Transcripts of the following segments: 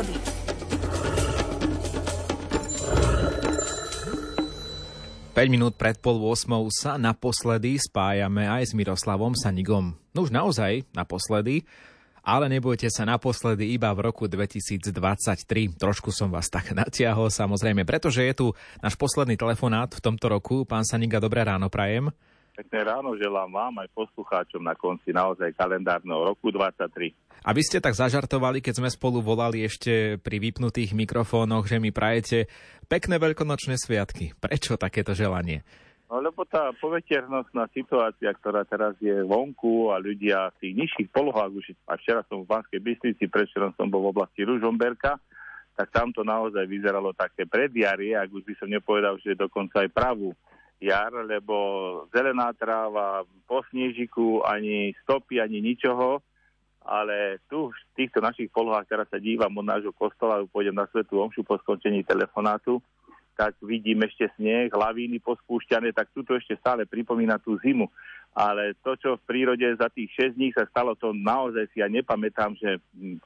prírody. Minút pred pol 8 sa naposledy spájame aj s Miroslavom Sanigom. No už naozaj naposledy, ale nebojte sa naposledy iba v roku 2023. Trošku som vás tak natiahol, samozrejme, pretože je tu náš posledný telefonát v tomto roku. Pán Saniga, dobré ráno prajem. Pekné ráno želám vám aj poslucháčom na konci naozaj kalendárneho roku 23. Aby ste tak zažartovali, keď sme spolu volali ešte pri vypnutých mikrofónoch, že mi prajete pekné veľkonočné sviatky. Prečo takéto želanie? No lebo tá poveternostná situácia, ktorá teraz je vonku a ľudia v tých nižších polohách, už a včera som v Banskej Bystrici, predvčerom som bol v oblasti Ružomberka, tak tam to naozaj vyzeralo také predjarie, ak už by som nepovedal, že dokonca aj pravú jar, lebo zelená tráva, po snežiku, ani stopy, ani ničoho. Ale tu v týchto našich polohách, teraz sa dívam od nášho kostola, pôjdem na Svetú Omšu po skončení telefonátu, tak vidím ešte sneh, lavíny pospúšťané, tak tu ešte stále pripomína tú zimu. Ale to, čo v prírode za tých 6 dní sa stalo, to naozaj si ja nepamätám, že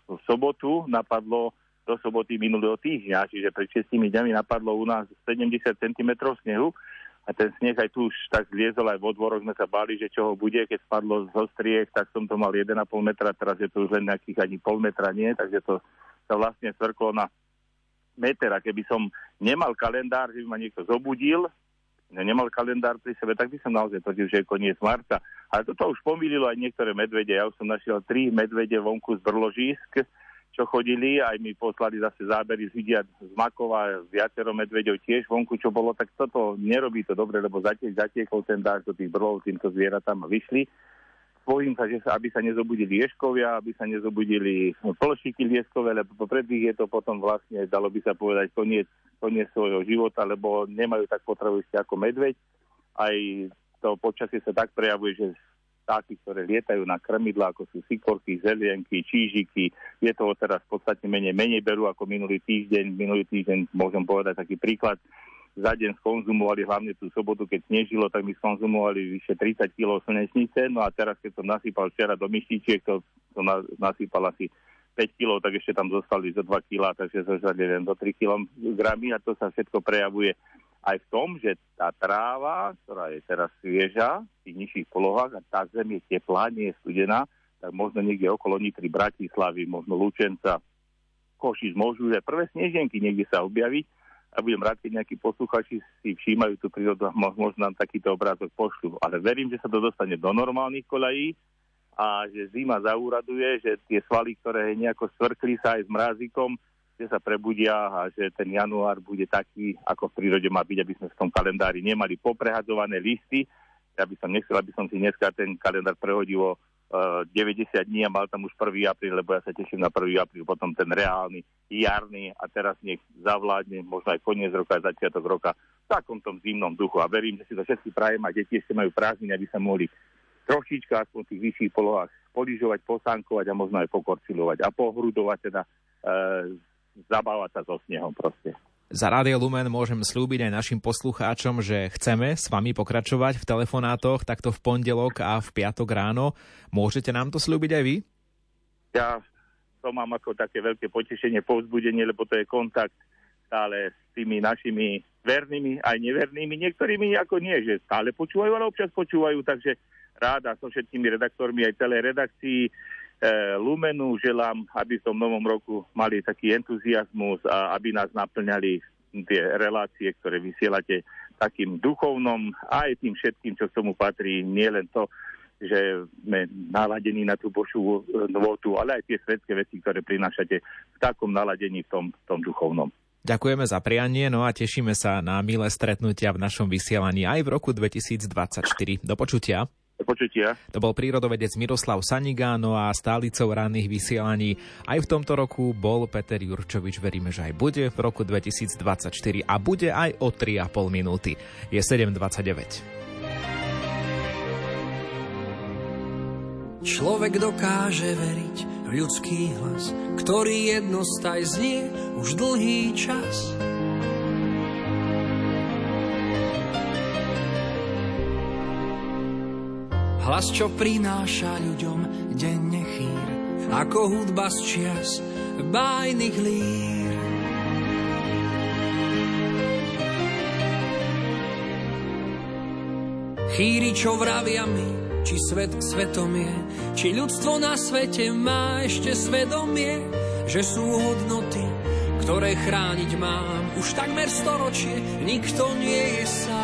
v sobotu napadlo do soboty minulého týždňa, čiže pred 6 dňami napadlo u nás 70 cm snehu a ten sneh aj tu už tak zliezol, aj vo dvoroch sme sa báli, že čo ho bude, keď spadlo z ostriek, tak som to mal 1,5 metra, teraz je to už len nejakých ani pol metra nie, takže to sa vlastne svrklo na meter a keby som nemal kalendár, že by ma niekto zobudil, nemal kalendár pri sebe, tak by som naozaj tvrdil, že je koniec marca. Ale toto už pomýlilo aj niektoré medvede. Ja už som našiel tri medvede vonku z brložísk, čo chodili, aj mi poslali zase zábery z vidia z Makova, viacero medveďov tiež vonku, čo bolo, tak toto nerobí to dobre, lebo zatiek zatiekol ten dáž do tých brlov týmto zvieratám a vyšli. Bojím sa, že sa, aby sa nezobudili ješkovia, aby sa nezobudili plšiky lieskové, lebo pred nich je to potom vlastne, dalo by sa povedať, koniec, koniec svojho života, lebo nemajú tak potrebu ako medveď. Aj to počasie sa tak prejavuje, že vtáky, ktoré lietajú na krmidla, ako sú sikorky, zelienky, čížiky. Je toho teraz v podstate menej, menej berú ako minulý týždeň. Minulý týždeň môžem povedať taký príklad. Za deň skonzumovali hlavne tú sobotu, keď snežilo, tak my skonzumovali vyše 30 kg slnečnice. No a teraz, keď som nasypal včera do myštičiek, to som nasypal asi 5 kg, tak ešte tam zostali zo 2 kg, takže zožrali len do 3 kg a to sa všetko prejavuje aj v tom, že tá tráva, ktorá je teraz svieža v tých nižších polohách a tá zem je teplá, nie je studená, tak možno niekde okolo Nitry, Bratislavy, možno Lučenca, Košic môžu že prvé sneženky niekde sa objaviť a budem rád, keď nejakí posluchači si všímajú tú prírodu a možno nám takýto obrázok pošlu. Ale verím, že sa to dostane do normálnych kolají a že zima zaúraduje, že tie svaly, ktoré nejako svrkli sa aj s mrázikom, že sa prebudia a že ten január bude taký, ako v prírode má byť, aby sme v tom kalendári nemali poprehadzované listy. Ja by som nechcel, aby som si dneska ten kalendár prehodil o uh, 90 dní a mal tam už 1. apríl, lebo ja sa teším na 1. apríl, potom ten reálny, jarný a teraz nech zavládne možno aj koniec roka, aj začiatok roka v takom tom zimnom duchu. A verím, že si to všetci prajem a deti ešte majú prázdniny, aby sa mohli trošička aspoň v tých vyšších polohách poližovať, posánkovať a možno aj pokorčilovať a pohrudovať teda uh, zabávať sa so snehom proste. Za Rádio Lumen môžem slúbiť aj našim poslucháčom, že chceme s vami pokračovať v telefonátoch takto v pondelok a v piatok ráno. Môžete nám to slúbiť aj vy? Ja to mám ako také veľké potešenie, povzbudenie, lebo to je kontakt stále s tými našimi vernými aj nevernými. Niektorými ako nie, že stále počúvajú, ale občas počúvajú, takže ráda so všetkými redaktormi aj celej redakcii Lumenu želám, aby v novom roku mali taký entuziasmus a aby nás naplňali tie relácie, ktoré vysielate takým duchovnom aj tým všetkým, čo k tomu patrí, nie len to, že sme naladení na tú Božú nôtu, ale aj tie svetské veci, ktoré prinášate v takom naladení v tom, v tom duchovnom. Ďakujeme za prianie, no a tešíme sa na milé stretnutia v našom vysielaní aj v roku 2024. Do počutia. Počutia. To bol prírodovedec Miroslav Sanigáno a stálicou ranných vysielaní. Aj v tomto roku bol Peter Jurčovič, veríme, že aj bude v roku 2024 a bude aj o 3,5 minúty. Je 7.29. Človek dokáže veriť v ľudský hlas, ktorý jednostaj znie už dlhý čas. Hlas, čo prináša ľuďom denne chýr, ako hudba z čias bájnych lír. Chýri, čo vravia mi, či svet svetom je, či ľudstvo na svete má ešte svedomie, že sú hodnoty, ktoré chrániť mám. Už takmer storočie nikto nie je sám.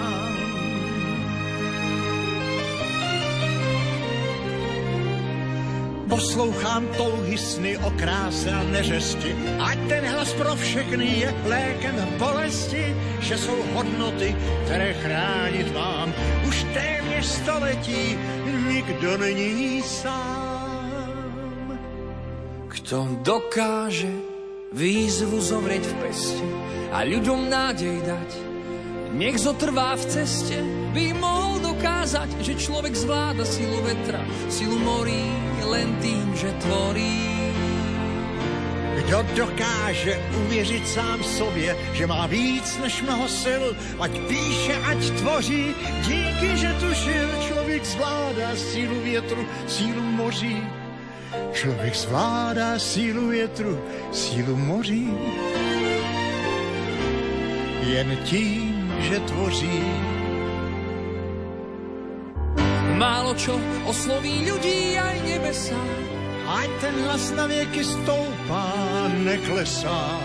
Poslouchám touhy sny o kráse a neřesti, ať ten hlas pro všechny je lékem bolesti, že jsou hodnoty, které chránit mám. Už téměř století nikdo není sám. Kto dokáže výzvu zovrieť v peste a ľuďom nádej dať, nech zotrvá v ceste, by mohol dokázať, že človek zvláda silu vetra, silu morí, len tým, že tvorí. Kdo dokáže uvěřit sám sobě, že má víc než mnoho sil, ať píše, ať tvoří, díky, že tušil, člověk zvládá sílu větru, sílu moří. Člověk zvládá sílu větru, sílu moří. Jen tím, že tvoří. Málo čo osloví ľudí aj nebesá. Ať ten hlas na věky stoupá, neklesá.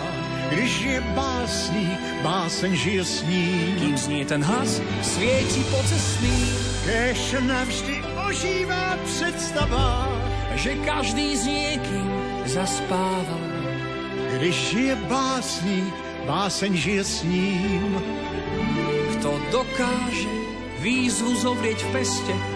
Když je básník, báseň žije s ním. Kým znie ten hlas, svieti pocestný, Kež navždy ožívá představa, že každý s niekým zaspáva. když je básník, báseň žije s ním. Kto dokáže výzvu zovrieť v peste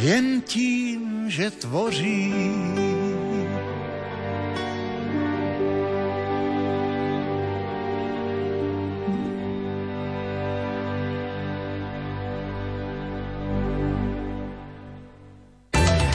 Jen tím, že tvoří.